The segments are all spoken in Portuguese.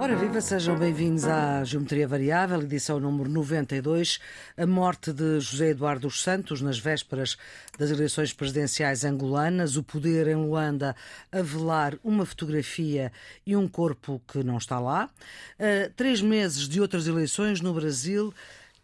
Ora viva, sejam bem-vindos à Geometria Variável, edição número 92. A morte de José Eduardo dos Santos nas vésperas das eleições presidenciais angolanas, o poder em Luanda a velar uma fotografia e um corpo que não está lá. Uh, três meses de outras eleições no Brasil,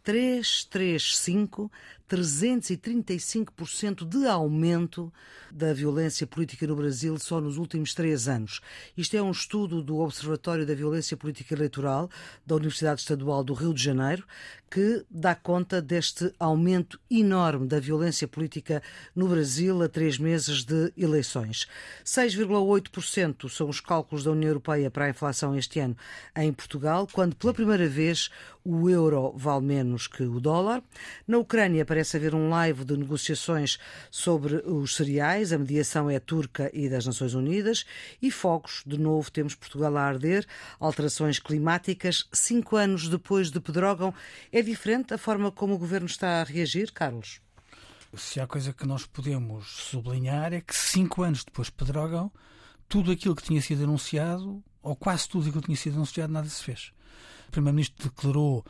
335 335% de aumento da violência política no Brasil só nos últimos três anos. Isto é um estudo do Observatório da Violência Política Eleitoral da Universidade Estadual do Rio de Janeiro, que dá conta deste aumento enorme da violência política no Brasil a três meses de eleições. 6,8% são os cálculos da União Europeia para a inflação este ano em Portugal, quando pela primeira vez o euro vale menos que o dólar. Na Ucrânia, parece haver um live de negociações sobre os cereais, a mediação é turca e das Nações Unidas, e fogos, de novo temos Portugal a arder, alterações climáticas, cinco anos depois de Pedrógão. É diferente a forma como o governo está a reagir, Carlos? Se há coisa que nós podemos sublinhar é que cinco anos depois de Pedrógão, tudo aquilo que tinha sido anunciado, ou quase tudo aquilo que tinha sido anunciado, nada se fez. O Primeiro-Ministro declarou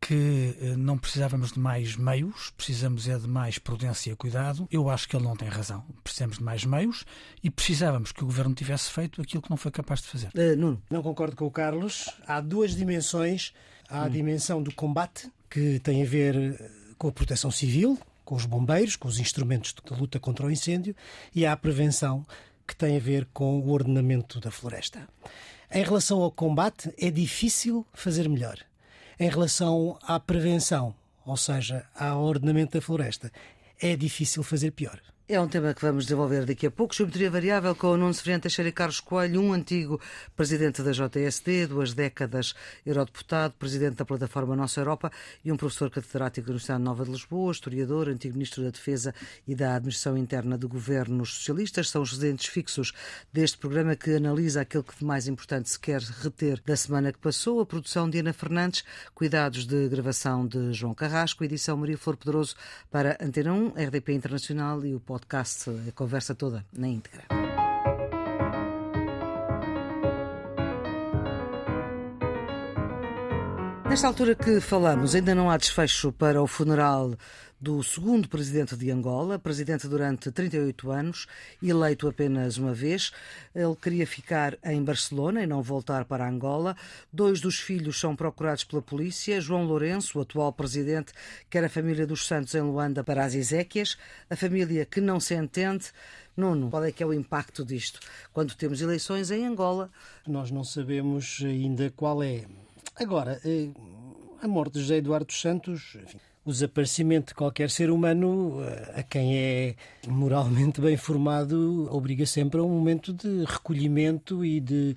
que eh, não precisávamos de mais meios, precisamos é de mais prudência e cuidado. Eu acho que ele não tem razão. Precisamos de mais meios e precisávamos que o governo tivesse feito aquilo que não foi capaz de fazer. Uh, Nuno. Não concordo com o Carlos. Há duas dimensões. Há a hum. dimensão do combate, que tem a ver eh, com a proteção civil, com os bombeiros, com os instrumentos de luta contra o incêndio, e há a prevenção, que tem a ver com o ordenamento da floresta. Em relação ao combate, é difícil fazer melhor em relação à prevenção, ou seja, ao ordenamento da floresta. É difícil fazer pior. É um tema que vamos desenvolver daqui a pouco. Geometria variável com o Nuno Severino Teixeira e Carlos Coelho, um antigo presidente da JSD, duas décadas eurodeputado, presidente da plataforma Nossa Europa e um professor catedrático da Universidade Nova de Lisboa, historiador, antigo ministro da Defesa e da Administração Interna de Governos Socialistas. São os residentes fixos deste programa que analisa aquilo que de mais importante se quer reter da semana que passou. A produção de Ana Fernandes, cuidados de gravação de João Carrasco, edição Maria Flor Pedroso para Antena 1, RDP Internacional e o podcast podcast, a conversa toda na íntegra. Nesta altura que falamos, ainda não há desfecho para o funeral do segundo presidente de Angola, presidente durante 38 anos, eleito apenas uma vez. Ele queria ficar em Barcelona e não voltar para Angola. Dois dos filhos são procurados pela polícia. João Lourenço, o atual presidente, quer a família dos Santos em Luanda para as Ezequias, a família que não se entende. Nuno, qual é que é o impacto disto quando temos eleições em Angola? Nós não sabemos ainda qual é. Agora, eh, a morte de José Eduardo Santos, enfim, o desaparecimento de qualquer ser humano, eh, a quem é moralmente bem formado, obriga sempre a um momento de recolhimento e de,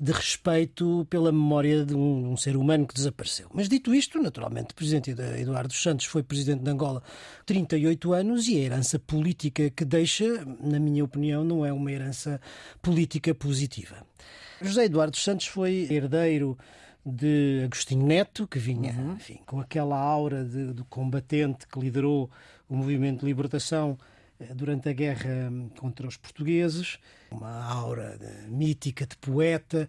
de respeito pela memória de um, um, ser humano que desapareceu. Mas dito isto, naturalmente, o presidente Eduardo Santos foi presidente de Angola 38 anos e a herança política que deixa, na minha opinião, não é uma herança política positiva. José Eduardo Santos foi herdeiro de Agostinho Neto, que vinha uhum. enfim, com aquela aura de, do combatente que liderou o movimento de libertação eh, durante a guerra hum, contra os portugueses, uma aura de, mítica de poeta,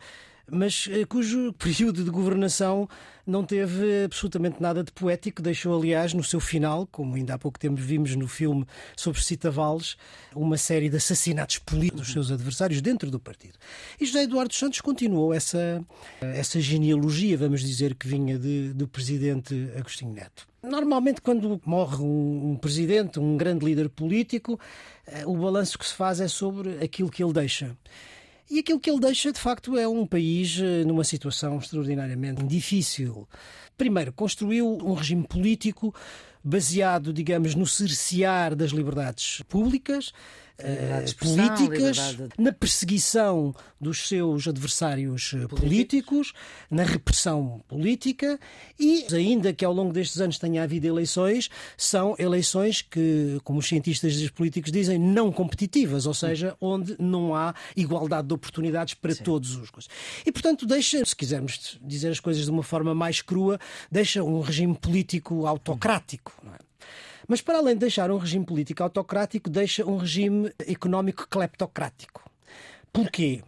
mas eh, cujo período de governação não teve absolutamente nada de poético, deixou, aliás, no seu final, como ainda há pouco tempo vimos no filme sobre Cita Valles, uma série de assassinatos políticos dos seus adversários dentro do partido. E José Eduardo Santos continuou essa, essa genealogia, vamos dizer, que vinha de, do presidente Agostinho Neto. Normalmente, quando morre um, um, presidente, um grande líder político, eh, o balanço que se faz é sobre aquilo que ele deixa. E aquilo que ele deixa, de facto, é um país eh, numa situação extraordinariamente difícil. Primeiro, construiu um regime político baseado, digamos, no cercear das liberdades públicas, uh, políticas, liberdade... na perseguição dos seus adversários eh, políticos. políticos, na repressão política e, ainda que ao longo destes anos tenha havido eleições, são eleições que, como os cientistas e os políticos dizem, não competitivas, ou seja, onde não há igualdade de oportunidades para Sim. todos os. E, portanto, deixa, se quisermos dizer as coisas de uma forma mais crua, deixa um regime político autocrático. Não é? Mas para além de deixar um regime político autocrático, deixa um regime económico cleptocrático. Porquê?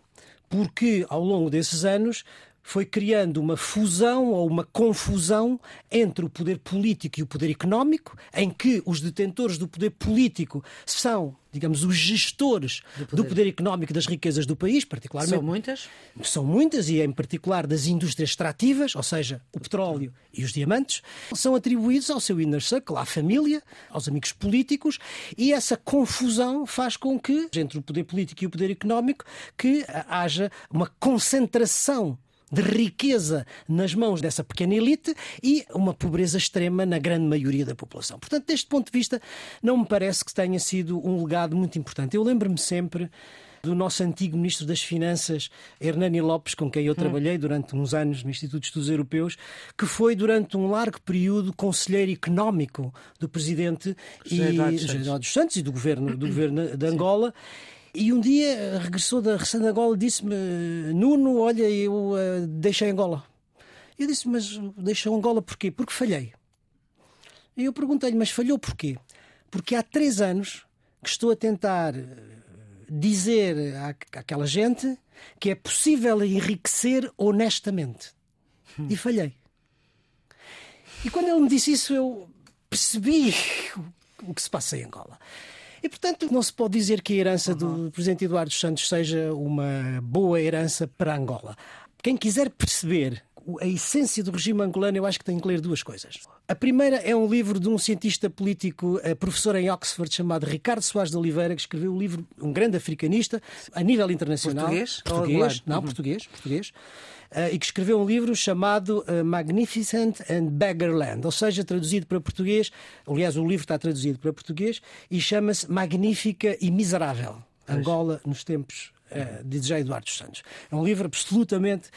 Porque ao longo desses anos foi criando uma fusão ou uma confusão entre o poder político e o poder económico, em que os detentores do poder político são digamos, os gestores do poder. do poder. económico das riquezas do país, particularmente. São muitas? São muitas, e em particular das indústrias extrativas, ou seja, o petróleo e os diamantes, são atribuídos ao seu inner circle, à família, aos amigos políticos, e essa confusão faz com que, entre o poder político e o poder económico, que haja uma concentração de riqueza nas mãos dessa pequena elite e uma pobreza extrema na grande maioria da população. Portanto, deste ponto de vista, não me parece que tenha sido um legado muito importante. Eu lembro-me sempre do nosso antigo Ministro das Finanças, Hernani Lopes, com quem eu hum. trabalhei durante uns anos no Instituto de Estudos Europeus, que foi durante um largo período conselheiro económico do Presidente José Eduardo dos Santos e do Governo, do governo de Angola. Sim e um dia regressou da recém Angola e disse-me: Nuno, olha, eu uh, deixei Angola. Eu disse: Mas deixou Angola porquê? Porque falhei. E eu perguntei-lhe: Mas falhou porquê? Porque há três anos que estou a tentar eh, dizer à, àquela gente que é possível enriquecer honestamente. Hum. E falhei. E quando ele me disse isso, eu percebi o que se passa em Angola. E, portanto, não se pode dizer que a herança uhum. do presidente Eduardo Santos seja uma boa herança para Angola. Quem quiser perceber a essência do regime angolano, eu acho que tem que ler duas coisas. A primeira é um livro de um cientista político, eh, professor em Oxford, chamado Ricardo Soares de Oliveira, que escreveu o um livro, um grande africanista, a nível internacional. Português? Português, não, uhum. português, português. Uh, e que escreveu um livro chamado uh, Magnificent and Beggarland, ou seja, traduzido para português. Aliás, o livro está traduzido para português e chama-se Magnífica e Miserável. Angola nos tempos uh, de José Eduardo dos Santos. É um livro absolutamente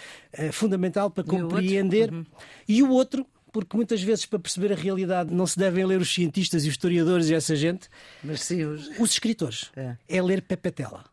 fundamental para compreender. E o, uhum. e o outro, porque muitas vezes para perceber a realidade não se devem ler os cientistas e os historiadores e essa gente, mas sim os, os escritores. É. é ler Pepetela.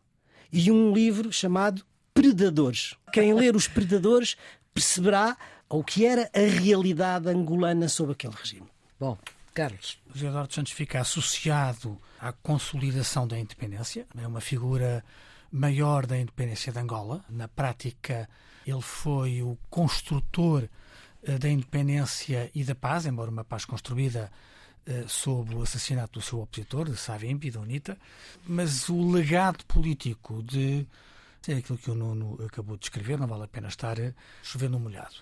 E um livro chamado Predadores. Quem ler Os Predadores perceberá o que era a realidade angolana sob aquele regime. Bom, Carlos. José Eduardo Santos fica associado à consolidação da independência, é uma figura maior da independência de Angola. Na prática, ele foi o construtor eh, da independência e da paz, embora uma paz construída eh, sob o assassinato do seu opositor, de Savimbi, da UNITA, mas o legado político de é aquilo que o Nuno acabou de descrever, não vale a pena estar chovendo molhado.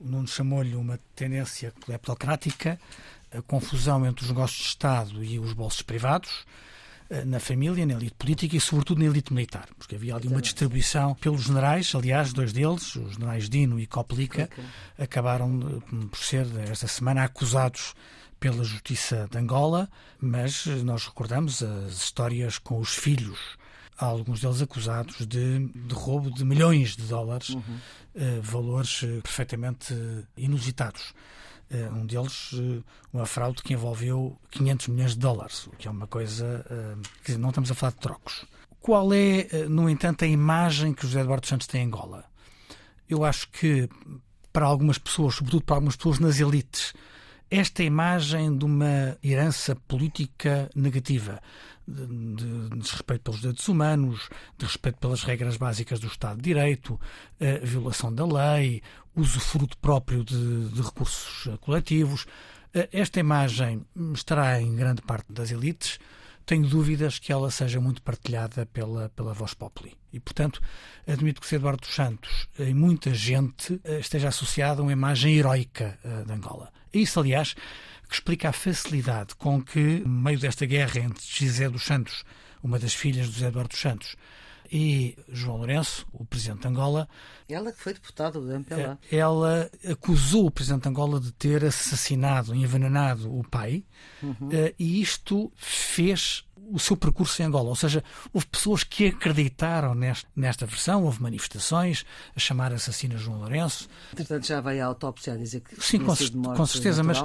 O Nuno chamou-lhe uma tendência kleptocrática, a confusão entre os negócios de Estado e os bolsos privados, eh, na família, na elite política e, sobretudo, na elite militar, porque havia ali uma distribuição pelos generais, aliás, dois deles, os generais Dino e Coplica, acabaram eh, por ser, esta semana, acusados pela Justiça de Angola, mas nós recordamos as histórias com os filhos alguns deles acusados de, de roubo de milhões de dólares, uhum. uh, valores uh, perfeitamente inusitados. Uh, um deles, uma fraude que envolveu 500 milhões de dólares, o que é uma coisa. Dizer, não estamos a falar de trocos. Qual é, no entanto, a imagem que José Eduardo Santos tem em Angola? Eu acho que, para algumas pessoas, sobretudo para algumas pessoas nas elites, esta imagem de uma herança política negativa, de, de, de, respeito pelos direitos humanos, de respeito pelas regras básicas do Estado de Direito, violação da lei, usufruto próprio de, de recursos coletivos. Esta imagem estará em grande parte das elites. Tenho dúvidas que ela seja muito partilhada pela, pela voz populi. E, portanto, admito que Eduardo dos Santos, em muita gente, esteja associado a uma imagem heroica eh, de Angola. Isso, aliás, que explica a facilidade com que, no meio desta guerra entre José dos Santos, uma das filhas de José Eduardo dos Santos, e João Lourenço, o presidente de Angola. Ela que foi deputada do MPLA. Eh, ela acusou o presidente de Angola de ter assassinado, envenenado o pai, uhum. Eh, e isto fez o seu percurso em Angola. Ou seja, houve pessoas que acreditaram nesta, nesta versão, houve manifestações a chamar assassino João Lourenço. Portanto, já veio a autópsia a dizer que. Sim, com, com certeza, mas,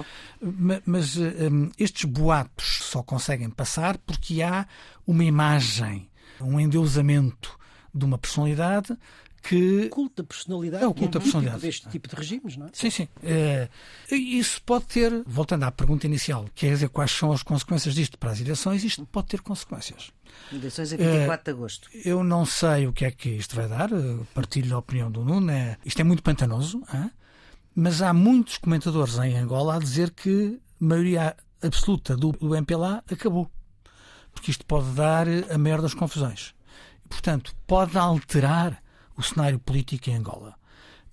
mas um, estes boatos só conseguem passar porque há uma imagem, um endeusamento de uma personalidade que. Culto da personalidade. É o culto da personalidade. Deste tipo de regimes, não é? Sim, sim. É, isso pode ter, voltando à pergunta inicial, quer dizer, quais são as consequências disto para as eleições, isto pode ter consequências. Eleições a 24 é, de agosto. Eu não sei o que é que isto vai dar, partilho a opinião do Nuno. É, isto é muito pantanoso, hein? mas há muitos comentadores em Angola a dizer que a maioria absoluta do, do MPLA acabou. Porque isto pode dar a maior das confusões. Portanto, pode alterar o cenário político em Angola.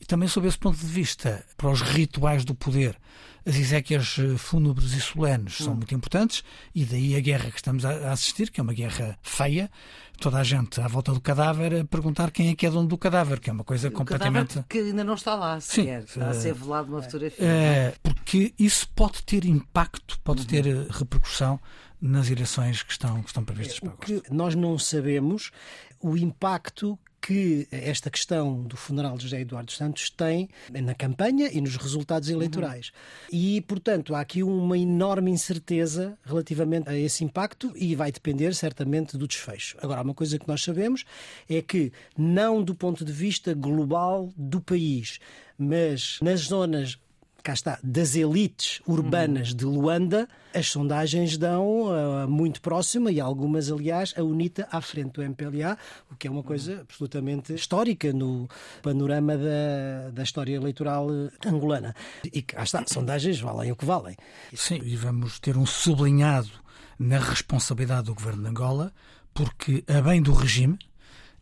E também, sob esse ponto de vista, para os rituais do poder, as exéquias eh, fúnebres e solenes são hum. muito importantes, e daí a guerra que estamos a assistir, que é uma guerra feia. Toda a gente à volta do cadáver a perguntar quem é que é dono do cadáver, que é uma coisa o completamente. que ainda não está lá, sequer. Sim, está a ser velado uma fotografia. É, porque isso pode ter impacto, pode uhum. ter eh, repercussão nas eleições que estão, que estão previstas para agosto. nós não sabemos o impacto que esta questão do funeral de José Eduardo Santos tem na campanha e nos resultados eleitorais. Uhum. E, portanto, há aqui uma enorme incerteza relativamente a esse impacto e vai depender certamente do desfecho. Agora, uma coisa que nós sabemos é que, não do ponto de vista global do país, mas nas zonas cá está, das elites urbanas de Luanda, as sondagens dão uh, muito próxima e algumas, aliás, a UNITA à frente do MPLA, o que é uma coisa absolutamente histórica no panorama da, da história eleitoral angolana. E cá está, sondagens valem o que valem. Sim, e vamos ter um sublinhado na responsabilidade do governo de Angola, porque, a bem do regime,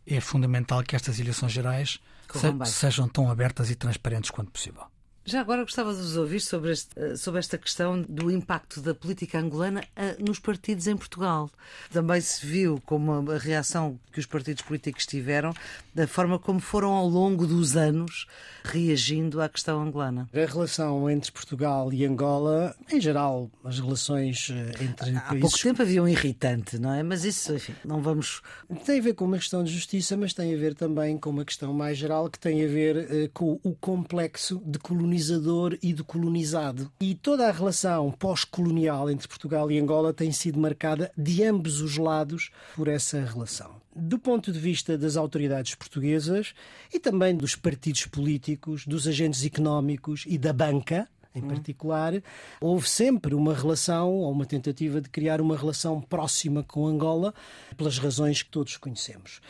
é fundamental que estas eleições gerais se, sejam tão abertas e transparentes quanto possível. Já agora gostava de vos ouvir sobre, este, eh, sobre esta questão do impacto da política angolana eh, nos partidos em Portugal. Também se viu como a reação que os partidos políticos tiveram, da forma como foram ao longo dos anos reagindo à questão angolana. A relação entre Portugal e Angola, em geral, as relações eh, entre Há países... pouco tempo havia um irritante, não é? Mas isso, enfim, não vamos... Tem a ver com uma questão de justiça, mas tem a ver também com uma questão mais geral que tem a ver com o complexo de colonização colonizador e do colonizado. E toda a relação pós-colonial entre Portugal e Angola tem sido marcada de ambos os lados por essa relação. Do ponto de vista das autoridades portuguesas e também dos partidos políticos, dos agentes económicos e da banca, em particular, houve sempre uma relação ou uma tentativa de criar uma relação próxima com Angola, pelas razões que todos conhecemos.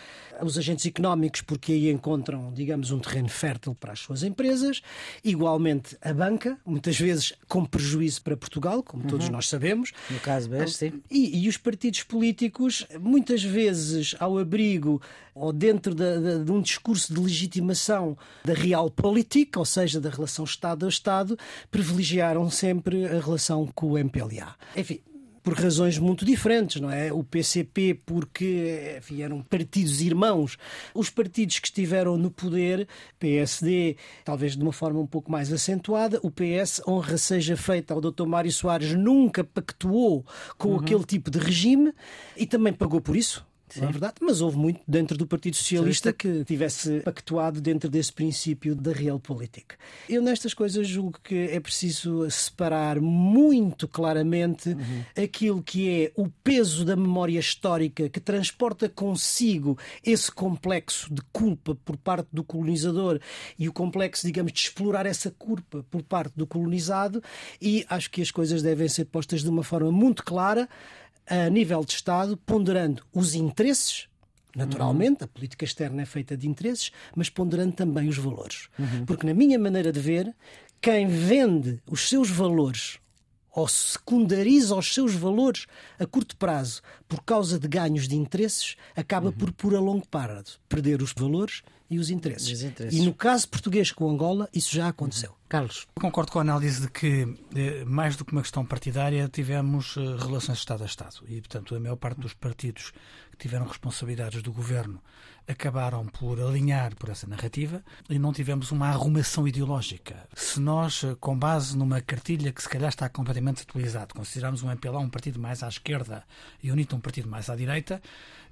Os agentes económicos, porque aí encontram, digamos, um terreno fértil para as suas empresas, igualmente a banca, muitas vezes com prejuízo para Portugal, como todos uhum. nós sabemos. No caso BES, sim. E, e, os partidos políticos, muitas vezes ao abrigo ou dentro de, de, de um discurso de legitimação da realpolitik, ou seja, da relação Estado a Estado, privilegiaram sempre a relação com o MPLA. Enfim, por razões muito diferentes, não é? O PCP porque enfim, eram partidos irmãos. Os partidos que estiveram no poder, PSD, talvez de uma forma um pouco mais acentuada, o PS, honra seja feita ao Dr. Mário Soares, nunca pactuou com uhum. aquele tipo de regime e também pagou por isso. Sim. é verdade, mas houve muito dentro do Partido Socialista que tivesse pactuado dentro desse princípio da realpolitik. Eu nestas coisas julgo que é preciso separar muito claramente uhum. aquilo que é o peso da memória histórica que transporta consigo esse complexo de culpa por parte do colonizador e o complexo, digamos, de explorar essa culpa por parte do colonizado e acho que as coisas devem ser postas de uma forma muito clara a nível de Estado, ponderando os interesses Naturalmente, a política externa é feita de interesses, mas ponderando também os valores. Uhum. Porque, na minha maneira de ver, quem vende os seus valores ou secundariza os seus valores a curto prazo por causa de ganhos de interesses, acaba uhum. por, por a longo prazo, perder os valores e os interesses. os interesses. E no caso português com Angola, isso já aconteceu. Uhum. Carlos. concordo com a análise de que, eh, mais do que uma questão partidária, tivemos eh, relações Estado a Estado. E, portanto, a maior parte dos partidos que tiveram responsabilidades do governo acabaram por alinhar por essa narrativa e não tivemos uma arrumação ideológica. Se nós, eh, com base numa cartilha que se calhar está completamente atualizada, considerarmos o MPLA um partido mais à esquerda e o UNITA um partido mais à direita,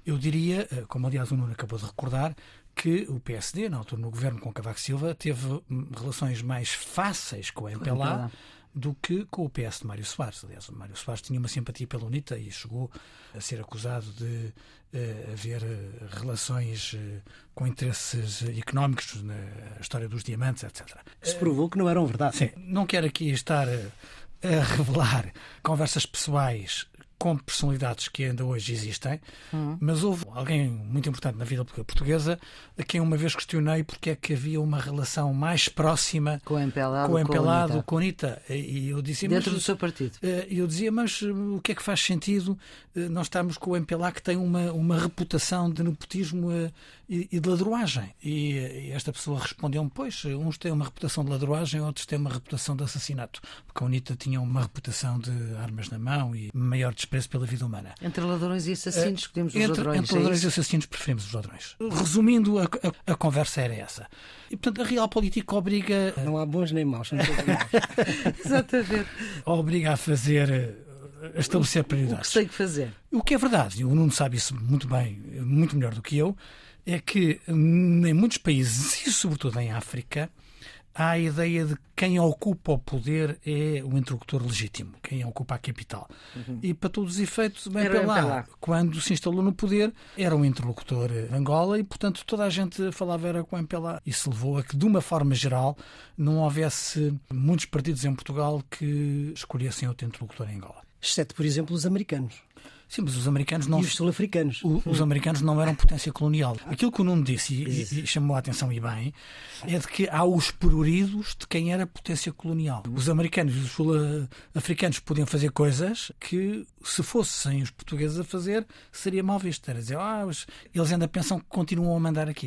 eu diria, como aliás o Nuno acabou de recordar, que o PSD, na altura no governo com Cavaco Silva, teve relações mais fáceis com o MPLA do que com o PS de Mário Soares. Aliás, o Mário Soares tinha uma simpatia pela UNITA e chegou a ser acusado de uh, haver uh, relações uh, com interesses económicos na história dos diamantes, etc. Se provou que não eram verdade. Sim, não quero aqui estar a revelar conversas pessoais com personalidades que ainda hoje existem, uhum. mas houve alguém muito importante na vida portuguesa a quem uma vez questionei porque é que havia uma relação mais próxima com o Empelado, com, o empelado, com a Anitta. E eu dizia, Dentro mas, do seu partido. Eh, eu dizia, mas eh, o que é que faz sentido eh, nós estarmos com o Empelado que tem uma, uma reputação de nepotismo e, e de ladroagem? E, esta pessoa respondeu-me, pois, uns têm uma reputação de ladroagem, outros têm uma reputação de assassinato. Porque a Anitta tinha uma reputação de armas na mão e maior desprezo pela vida humana. Entre ladrões e assassinos, escolhemos os entre, ladrões. Entre é ladrões é e assassinos, preferimos os ladrões. Resumindo, a, a, a, conversa era essa. E, portanto, a real política obriga. Não há bons nem maus. Não Exatamente. Obriga a fazer. a estabelecer prioridades. O que tem que fazer. O que é verdade, e o Nuno sabe isso muito bem, muito melhor do que eu, é que em muitos países, e sobretudo em África, há a ideia de quem ocupa o poder é o interlocutor legítimo, quem ocupa a capital. Uhum. E para todos os efeitos, bem para lá, quando se instalou no poder, era um interlocutor Angola e, portanto, toda a gente falava era com o MPLA. Isso levou a que, de uma forma geral, não houvesse muitos partidos em Portugal que escolhessem outro interlocutor em Angola. Exceto, por exemplo, os americanos. Sim, mas os americanos não. E os sul-africanos. Os americanos não eram potência colonial. Aquilo que o Nuno disse e, e, chamou a atenção e bem é de que há os pruridos de quem era potência colonial. Os americanos e os sul-africanos podiam fazer coisas que, se fossem os portugueses a fazer, seria mal visto. Era dizer, ah, eles ainda pensam que continuam a mandar aqui.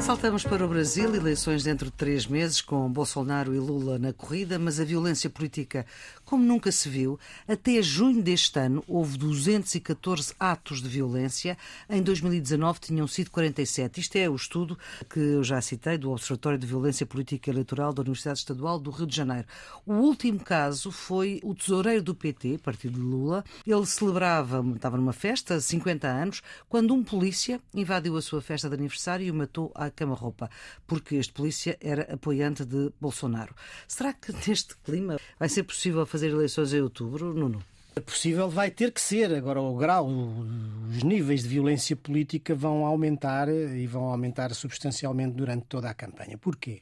Saltamos para o Brasil, eleições dentro de três meses, com Bolsonaro e Lula na corrida, mas a violência política como nunca se viu. Até junho deste ano houve 214 atos de violência, em 2019 tinham sido 47. Isto é o estudo que eu já citei do Observatório de Violência Política Eleitoral da Universidade Estadual do Rio de Janeiro. O último caso foi o tesoureiro do PT, partido de Lula. Ele celebrava, estava numa festa, 50 anos, quando um polícia invadiu a sua festa de aniversário e o matou à cama-roupa, porque este polícia era apoiante de Bolsonaro. Será que neste clima vai ser possível fazer eleições em outubro, Nuno? É possível, vai ter que ser. Agora, o grau, os níveis de violência política vão aumentar e vão aumentar substancialmente durante toda a campanha. Porquê?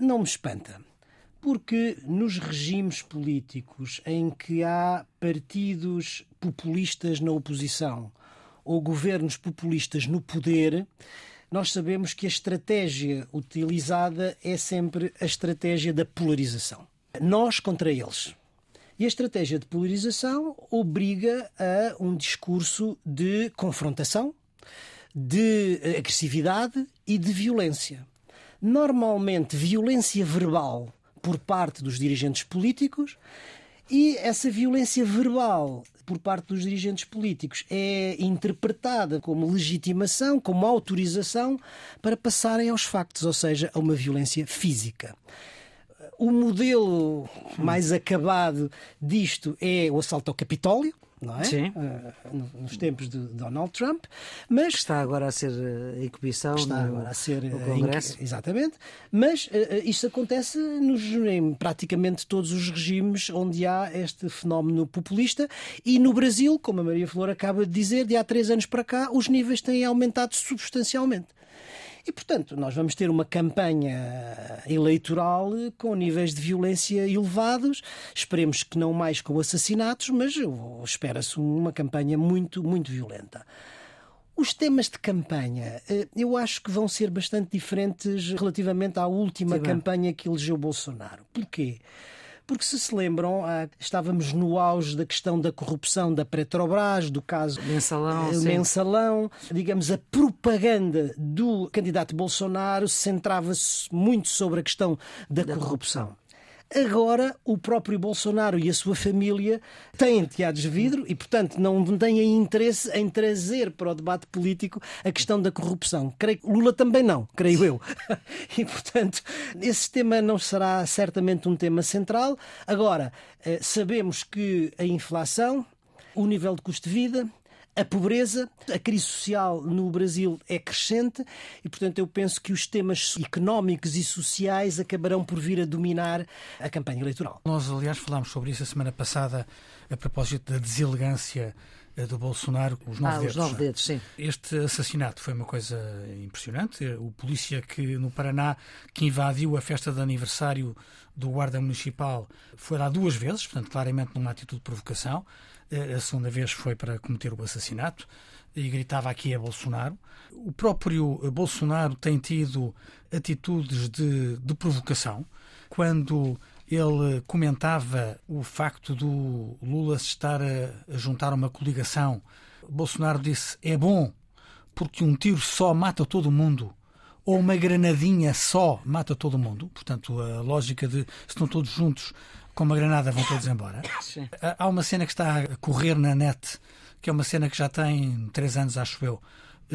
Não me espanta. Porque nos regimes políticos em que há partidos populistas na oposição ou governos populistas no poder, nós sabemos que a estratégia utilizada é sempre a estratégia da polarização. Nós contra eles. E a estratégia de polarização obriga a um discurso de confrontação, de agressividade e de violência. Normalmente, violência verbal por parte dos dirigentes políticos e essa violência verbal por parte dos dirigentes políticos é interpretada como legitimação, como autorização para passarem aos factos, ou seja, a uma violência física. O modelo mais acabado disto é o assalto ao Capitólio, não é? Sim. Uh, nos tempos de Donald Trump, mas está agora a ser uh, exibição está no, agora a ser no uh, Congresso. exatamente, mas uh, isso acontece nos, em praticamente todos os regimes onde há este fenómeno populista e no Brasil, como a Maria Flor acaba de dizer, de há três anos para cá, os níveis têm aumentado substancialmente. E, portanto, nós vamos ter uma campanha eleitoral com níveis de violência elevados. Esperemos que não mais com assassinatos, mas espera-se uma campanha muito, muito violenta. Os temas de campanha, eh, eu acho que vão ser bastante diferentes relativamente à última Sim, campanha que elegeu Bolsonaro. Porquê? Porque, se se lembram, ah, estávamos no auge da questão da corrupção da Petrobras, do caso mensalão, eh, mensalão. digamos, a propaganda do candidato Bolsonaro centrava-se muito sobre a questão da, da corrupção. corrupção. Agora, o próprio Bolsonaro e a sua família têm teados de vidro e, portanto, não têm interesse em trazer para o debate político a questão da corrupção. Creio que Lula também não, creio eu. E, portanto, esse tema não será certamente um tema central. Agora, eh, sabemos que a inflação, o nível de custo de vida, a pobreza, a crise social no Brasil é crescente e, portanto, eu penso que os temas económicos e sociais acabarão por vir a dominar a campanha eleitoral. Nós, aliás, falámos sobre isso a semana passada a propósito da deselegância eh, do Bolsonaro, os nove ah, dedos. Os nove dedos sim. Este assassinato foi uma coisa impressionante. O polícia que no Paraná que invadiu a festa de aniversário do guarda municipal foi lá duas vezes, portanto, claramente numa atitude de provocação. A segunda vez foi para cometer o assassinato e gritava aqui a Bolsonaro. O próprio Bolsonaro tem tido atitudes de, de provocação. Quando ele comentava o facto do Lula se estar a, a juntar uma coligação, Bolsonaro disse: é bom, porque um tiro só mata todo mundo ou uma granadinha só mata todo mundo. Portanto, a lógica de se estão todos juntos, com uma granada vão todos embora. Sim. Há uma cena que está a correr na net, que é uma cena que já tem três anos, acho eu,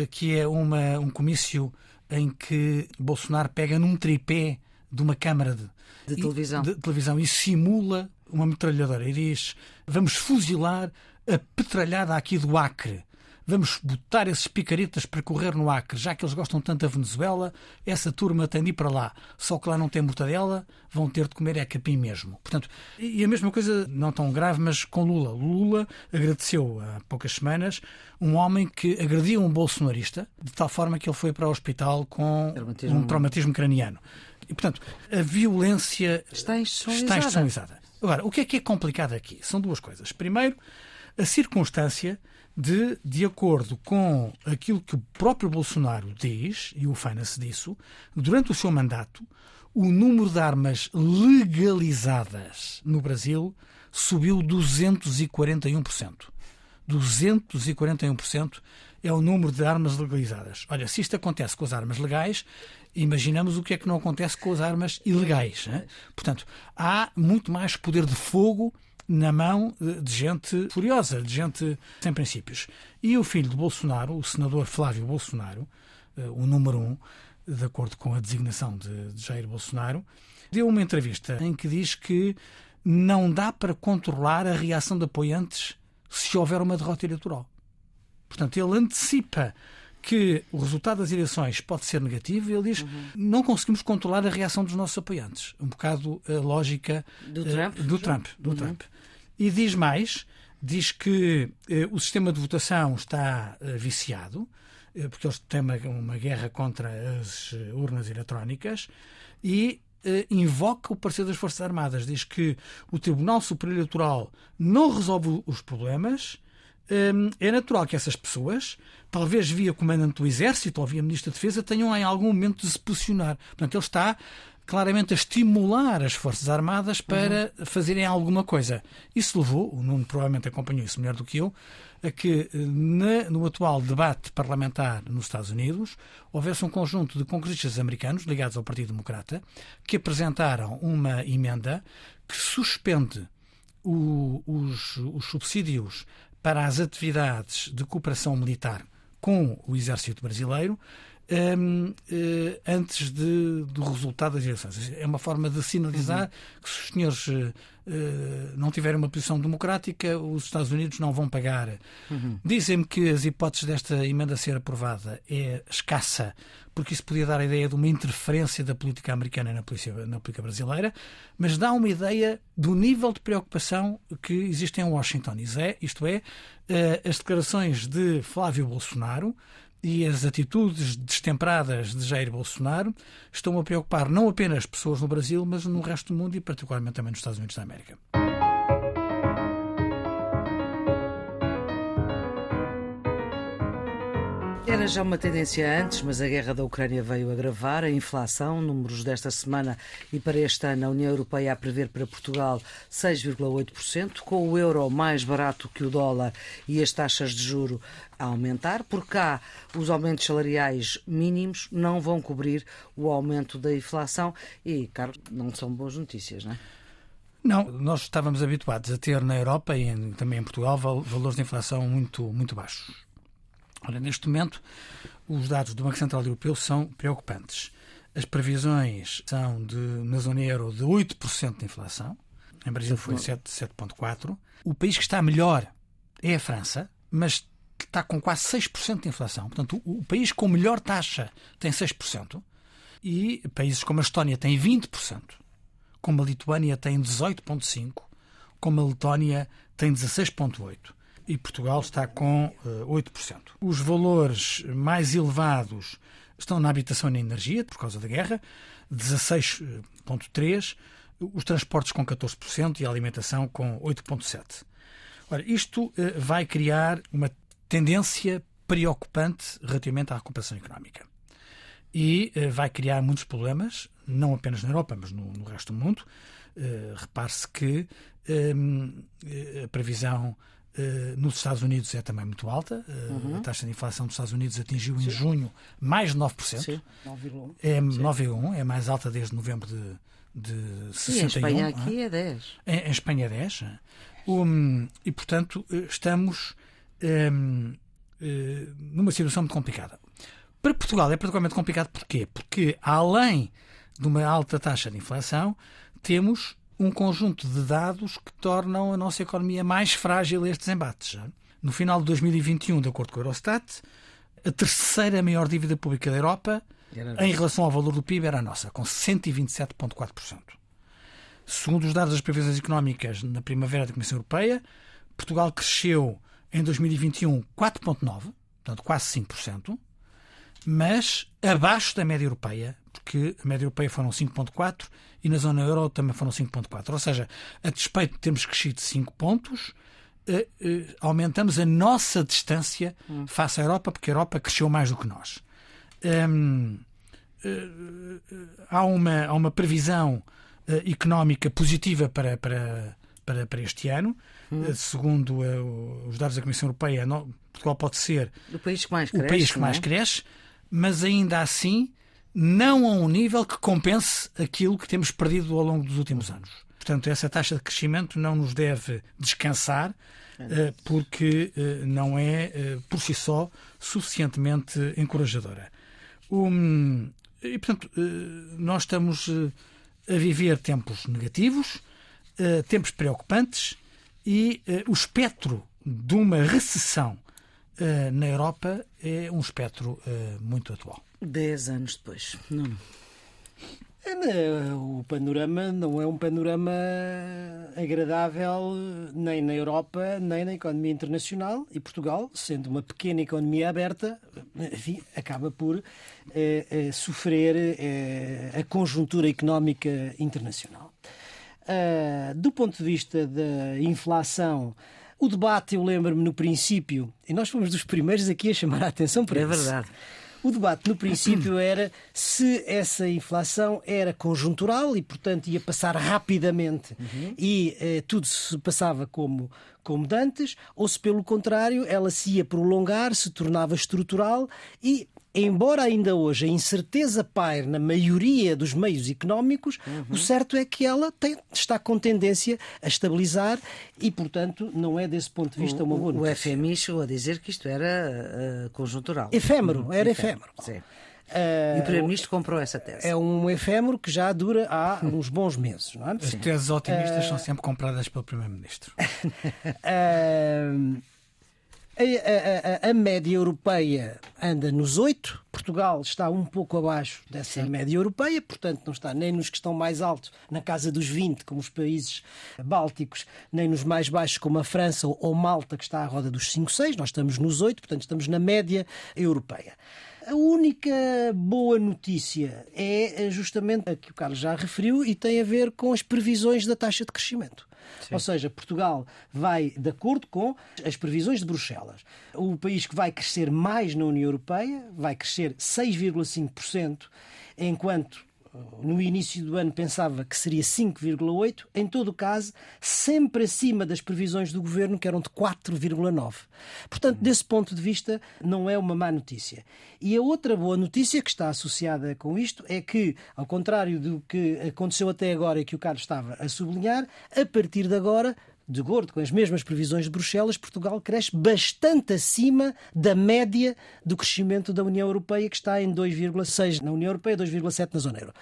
que é uma, um comício em que Bolsonaro pega num tripé de uma câmara de, de televisão. de televisão e simula uma metralhadora e diz: Vamos fuzilar a petralhada aqui do Acre vamos botar esses picaretas para correr no Acre, já que eles gostam tanto da Venezuela, essa turma tem de ir para lá. Só que lá não tem mortadela, vão ter de comer é capim mesmo. Portanto, e a mesma coisa, não tão grave, mas com Lula. Lula agradeceu há poucas semanas um homem que agrediu um bolsonarista, de tal forma que ele foi para o hospital com traumatismo. um traumatismo craniano. E, portanto, a violência está institucionalizada. está institucionalizada. Agora, o que é que é complicado aqui? São duas coisas. Primeiro, a circunstância de, de acordo com aquilo que o próprio Bolsonaro diz, e o ufana-se disso, durante o seu mandato, o número de armas legalizadas no Brasil subiu 241%. 241% é o número de armas legalizadas. Olha, se isto acontece com as armas legais, imaginamos o que é que não acontece com as armas ilegais. Né? Portanto, há muito mais poder de fogo na mão de gente furiosa, de gente sem princípios. E o filho de Bolsonaro, o senador Flávio Bolsonaro, eh, o número um, de acordo com a designação de, Jair Bolsonaro, deu uma entrevista em que diz que não dá para controlar a reação de apoiantes se houver uma derrota eleitoral. Portanto, ele antecipa que o resultado das eleições pode ser negativo, ele diz uhum. não conseguimos controlar a reação dos nossos apoiantes. Um bocado a lógica do Trump. Uh, do Trump, do uhum. Trump. E diz mais, diz que uh, o sistema de votação está uh, viciado, porque eles têm uma, uma, guerra contra as urnas eletrónicas, e invoca o parecer das Forças Armadas. Diz que o Tribunal Superior Eleitoral não resolve os problemas é natural que essas pessoas, talvez via comandante do Exército ou via Ministro da Defesa, tenham em algum momento de se posicionar. Portanto, ele está claramente a estimular as Forças Armadas para uhum. fazerem alguma coisa. Isso levou, o Nuno provavelmente acompanhou isso melhor do que eu, a que na, no atual debate parlamentar nos Estados Unidos houvesse um conjunto de congressistas americanos ligados ao Partido Democrata que apresentaram uma emenda que suspende o, os, os subsídios para as atividades de cooperação militar com o Exército Brasileiro um, uh, eh, antes de, do resultado das eleições. É uma forma de sinalizar uhum. que se os senhores uh, não tiverem uma posição democrática, os Estados Unidos não vão pagar. Uhum. Dizem-me que as hipóteses desta emenda ser aprovada é escassa, porque isso podia dar a ideia de uma interferência da política americana na polícia, na política brasileira, mas dá uma ideia do nível de preocupação que existe em Washington. Isto é, isto é as declarações de Flávio Bolsonaro e as atitudes destemperadas de Jair Bolsonaro estão a preocupar não apenas pessoas no Brasil, mas no resto do mundo e particularmente também nos Estados Unidos da América. Era já uma tendência antes, mas a guerra da Ucrânia veio agravar a inflação. Números desta semana e para este ano, a União Europeia a prever para Portugal 6,8%, com o euro mais barato que o dólar e as taxas de juro a aumentar. Por cá, os aumentos salariais mínimos não vão cobrir o aumento da inflação e, Carlos, não são boas notícias, não é? Não, nós estávamos habituados a ter na Europa e também em Portugal valores de inflação muito, muito baixos. Ora, neste momento, os dados do Banco Central Europeu são preocupantes. As previsões são, de, na zona euro, de 8% de inflação. Em Brasil foi 7,4%. O país que está melhor é a França, mas está com quase 6% de inflação. Portanto, o, o país com melhor taxa tem 6%. E países como a Estónia têm 20%, como a Lituânia tem 18,5%, como a Letónia tem 16,8% e Portugal está com uh, 8%. Os valores mais elevados estão na habitação e na energia, por causa da guerra, 16,3%, os transportes com 14% e a alimentação com 8,7%. Ora, isto uh, vai criar uma tendência preocupante relativamente à recuperação económica. E vai criar muitos problemas, não apenas na Europa, mas no, no resto do mundo. Uh, Repare-se que um, a previsão nos Estados Unidos é também muito alta. Uh, uhum. A taxa de inflação dos Estados Unidos atingiu Sim. em junho mais de 9%. Sim, 9,1%. É 9,1%, é mais alta desde novembro de, de 61. Sim, em Espanha aqui é 10%. Em, em Espanha é 10%. Um, e, portanto, eh, estamos um, uh, numa situação muito complicada. Para Portugal é particularmente complicado porquê? Porque, além de uma alta taxa de inflação, temos um conjunto de dados que tornam a nossa economia mais frágil a estes embates. No final de 2021, de acordo com o Eurostat, a terceira maior dívida pública da Europa, em relação ao valor do PIB, era a nossa, com 127,4%. Segundo os dados das previsões económicas na primavera da Comissão Europeia, Portugal cresceu em 2021 4,9%, portanto quase 5%, mas abaixo da média europeia, porque a média europeia foram 5,4% e na zona euro também foram 5,4. Ou seja, a despeito de termos crescido 5 pontos, eh, eh, aumentamos a nossa distância hum. face à Europa, porque a Europa cresceu mais do que nós. Hum, há, uma, há uma previsão económica positiva para, para, para, para este ano. Hum. Segundo os dados da Comissão Europeia, Portugal pode ser o país que mais cresce, país que mais é? cresce mas ainda assim não a um nível que compense aquilo que temos perdido ao longo dos últimos anos. Portanto, essa taxa de crescimento não nos deve descansar, eh, porque eh, não é, eh, por si só, suficientemente encorajadora. e, portanto, nós estamos a viver tempos negativos, tempos preocupantes, e o espectro de uma recessão na Europa é um espectro muito atual. Dez anos depois. Não. É, o panorama não é um panorama agradável nem na Europa, nem na economia internacional. E Portugal, sendo uma pequena economia aberta, enfim, acaba por eh, eh, sofrer eh, a conjuntura económica internacional. Uh, do ponto de vista da inflação, o debate, eu lembro-me no princípio, e nós fomos dos primeiros aqui a chamar a atenção para é isso. É verdade o debate no princípio era se essa inflação era conjuntural e, portanto, ia passar rapidamente uhum. e eh, tudo se passava como, como dantes, ou se, pelo contrário, ela se ia prolongar, se tornava estrutural e embora ainda hoje a incerteza paire na maioria dos meios económicos, uhum. o certo é que ela tem, está com tendência a estabilizar e, portanto, não é desse ponto de vista uma boa notícia. O FMI chegou a dizer que isto era uh, conjuntural. Efêmero, uhum. era efêmero. Sim. Uh, e o Primeiro-Ministro comprou essa tese. É um efêmero que já dura há uns bons meses. Não é? As teses otimistas uh, são sempre compradas pelo Primeiro-Ministro. uh, A, a, a, média europeia anda nos 8, Portugal está um pouco abaixo dessa Sim. média europeia, portanto não está nem nos que estão mais altos, na casa dos 20, como os países bálticos, nem nos mais baixos, como a França ou Malta, que está à roda dos 5, 6. Nós estamos nos 8, portanto estamos na média europeia. A única boa notícia é justamente a que o Carlos já referiu e tem a ver com as previsões da taxa de crescimento. Sim. Ou seja, Portugal vai de acordo com as previsões de Bruxelas. O país que vai crescer mais na União Europeia vai crescer 6,5%, enquanto no início do ano pensava que seria 5,8, em todo o caso, sempre acima das previsões do governo, que eram de 4,9. Portanto, desse ponto de vista, não é uma má notícia. E a outra boa notícia que está associada com isto é que, ao contrário do que aconteceu até agora e que o Carlos estava a sublinhar, a partir de agora de acordo com as mesmas previsões de Bruxelas, Portugal cresce bastante acima da média do crescimento da União Europeia, que está em 2,6 na União Europeia, 2,7 na zona euro.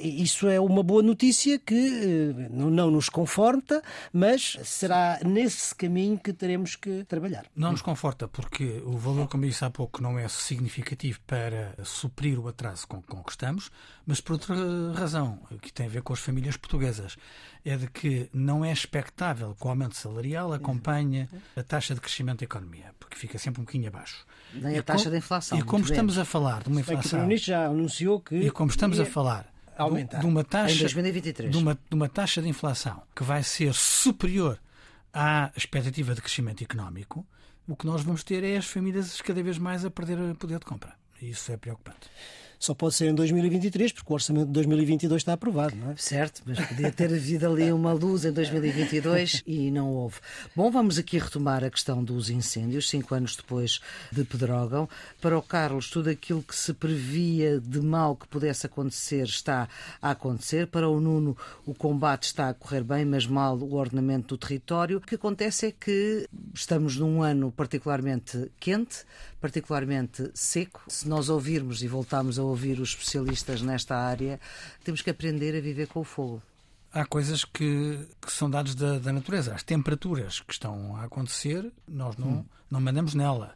Isso é uma boa notícia que eh, não nos conforta, mas será nesse caminho que teremos que trabalhar. Não nos conforta porque o valor, como disse há pouco, não é significativo para suprir o atraso com, com que estamos, mas por outra razão, que tem a ver com as famílias portuguesas, é de que não é expectável que o aumento salarial acompanhe a taxa de crescimento da economia, porque fica sempre um bocadinho abaixo. Nem a taxa de inflação. E como estamos a falar de uma inflação. O já anunciou que. E como estamos a falar aumentar. De uma taxa, em 2023. De uma, de uma taxa de inflação que vai ser superior à expectativa de crescimento económico, o que nós vamos ter é as famílias cada vez mais a perder poder de compra. E isso é preocupante só pode ser em 2023, porque o orçamento de 2022 está aprovado, não é? Certo, mas podia ter havido ali uma luz em 2022 e não houve. Bom, vamos aqui retomar a questão dos incêndios, cinco anos depois de Pedrógão. Para o Carlos, tudo aquilo que se previa de mal que pudesse acontecer está a acontecer. Para o Nuno, o combate está a correr bem, mas mal o ordenamento do território. O que acontece é que estamos num ano particularmente quente, particularmente seco. Se nós ouvirmos e voltarmos a ouvir os especialistas nesta área, temos que aprender a viver com o fogo. Há coisas que, que são dados da, da, natureza. As temperaturas que estão a acontecer, nós não, hum. não mandamos nela.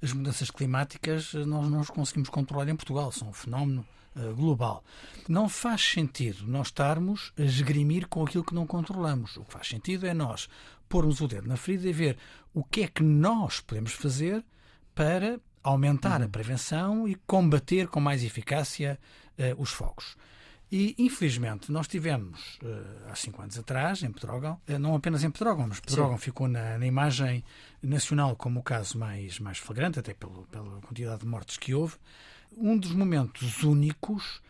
As mudanças climáticas nós não conseguimos controlar em Portugal, são um fenómeno uh, global. Não faz sentido nós estarmos a esgrimir com aquilo que não controlamos. O que faz sentido é nós pormos o dedo na ferida e ver o que é que nós podemos fazer para aumentar uhum. a prevenção e combater com mais eficácia uh, os fogos. E, infelizmente, nós tivemos, uh, há cinco anos atrás, em Pedrógão, uh, não apenas em Pedrógão, mas Pedrógão Sim. ficou na, na, imagem nacional como o caso mais, mais flagrante, até pelo, pela quantidade de mortes que houve, um dos momentos únicos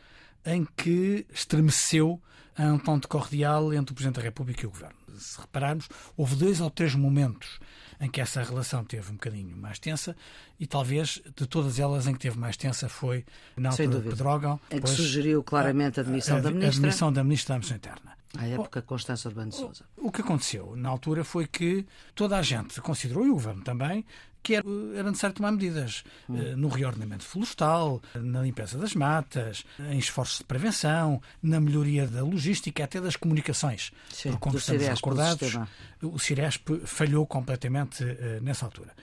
em que estremeceu a um de cordial entre o Presidente da República e o Governo. Se repararmos, houve dois ou três momentos em que essa relação teve um bocadinho mais tensa e talvez de todas elas em que teve mais tensa foi na altura de Pedrógão. Em que sugeriu claramente a admissão a, a, da Ministra. A admissão da Ministra da Administração Interna. À época, Constância Urbano de Sousa. O, o que aconteceu na altura foi que toda a gente considerou, e o Governo também, que era, era necessário tomar medidas hum. Eh, no reordenamento florestal, na limpeza das matas, em esforços de prevenção, na melhoria da logística, até das comunicações. Sim, Porque, como estamos Ciresp, recordados, o Ciresp falhou completamente uh, nessa altura.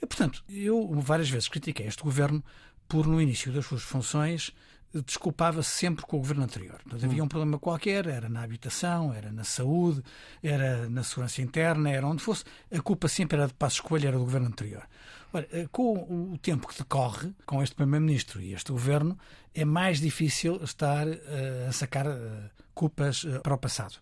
E, portanto, eu várias vezes critiquei este governo por, no início das suas funções, desculpava-se sempre com o governo anterior. Portanto, havia um problema qualquer, era na habitação, era na saúde, era na segurança interna, era onde fosse, a culpa sempre era de passo escolha, era do governo anterior. Ora, eh, com o tempo que decorre com este Primeiro-Ministro e este governo, é mais difícil estar uh, a sacar uh, culpas uh, para o passado.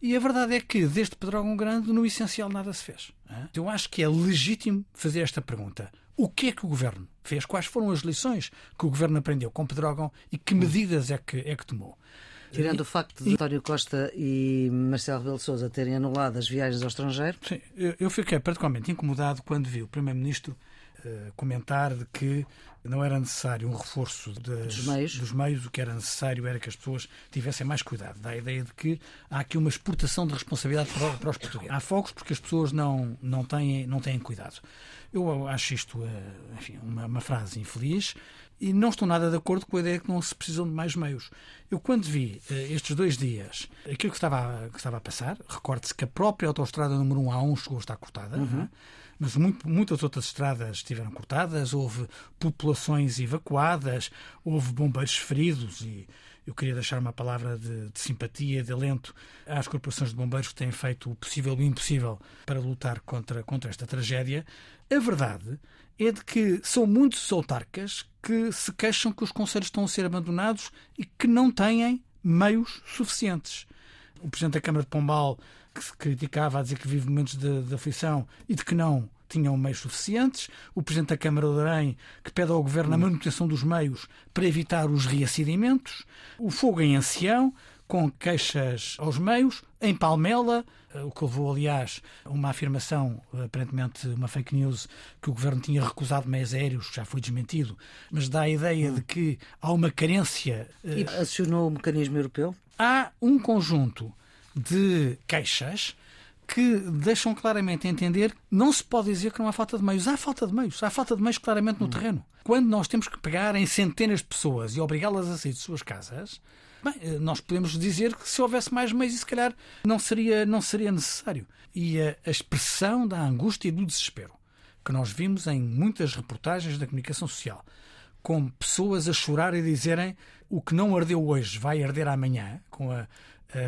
E a verdade é que, desde Pedrógão Grande, no essencial nada se fez. Eu acho que é legítimo fazer esta pergunta. O que é que o governo fez? Quais foram as lições que o governo aprendeu com Pedrógão e que medidas é que, é que tomou? Tirando o facto de António Costa e Marcelo Rebelo Sousa terem anulado as viagens ao estrangeiro? Sim, eu, eu fiquei particularmente incomodado quando vi o Primeiro-Ministro uh, comentar de que não era necessário um reforço das, dos, meios. dos meios, o que era necessário era que as pessoas tivessem mais cuidado. Dá a ideia de que há aqui uma exportação de responsabilidade para, para os portugueses. Há fogos porque as pessoas não, não, têm, não têm cuidado. Eu acho isto eh, enfim, uma, uma frase infeliz e não estou nada de acordo com a ideia de que não se precisam de mais meios. Eu, quando vi uh, estes dois dias aquilo que estava, a, que estava a passar, recorde-se que a própria autoestrada número 1 A1 chegou a estar cortada, uhum. é? Mas muito, muitas outras estradas estiveram cortadas, houve populações evacuadas, houve bombeiros feridos e eu queria deixar uma palavra de, de simpatia, de alento às corporações de bombeiros que têm feito o possível e o impossível para lutar contra, contra esta tragédia. A verdade é de que são muitos autarcas que se queixam que os conselhos estão a ser abandonados e que não têm meios suficientes. O Presidente da Câmara de Pombal, que se criticava a dizer que vive momentos de, de aflição e de que não tinham meios suficientes. O Presidente da Câmara de Arém, que pede ao Governo a manutenção dos meios para evitar os reacidimentos. O fogo em Ancião, com queixas aos meios. Em Palmela, eh, o que levou, aliás, a uma afirmação, aparentemente uma fake news, que o governo tinha recusado meios aéreos, que já foi desmentido, mas dá a ideia de que há uma carência. Eh, e acionou o mecanismo europeu? Há um conjunto de queixas que deixam claramente entender não se pode dizer que não há falta de meios. Há falta de meios. Há falta de meios claramente no hum. terreno. Quando nós temos que pegar em centenas de pessoas e obrigá-las a sair de suas casas, bem, eh, nós podemos dizer que se houvesse mais meios, se calhar não seria, não seria necessário. E a, a expressão da angústia e do desespero que nós vimos em muitas reportagens da comunicação social, com pessoas a chorar e dizerem o que não ardeu hoje vai arder amanhã, com a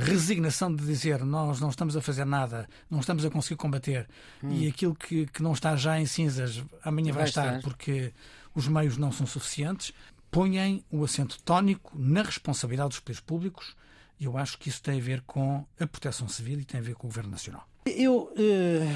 resignação de dizer nós não estamos a fazer nada, não estamos a conseguir combater hum. e aquilo que, que não está já em cinzas amanhã vai, vai estar, estar porque os meios não são suficientes, ponham o acento tónico na responsabilidade dos poderes públicos eu acho que isso tem a ver com a proteção civil e tem a ver com o Governo Nacional. Eu, eh,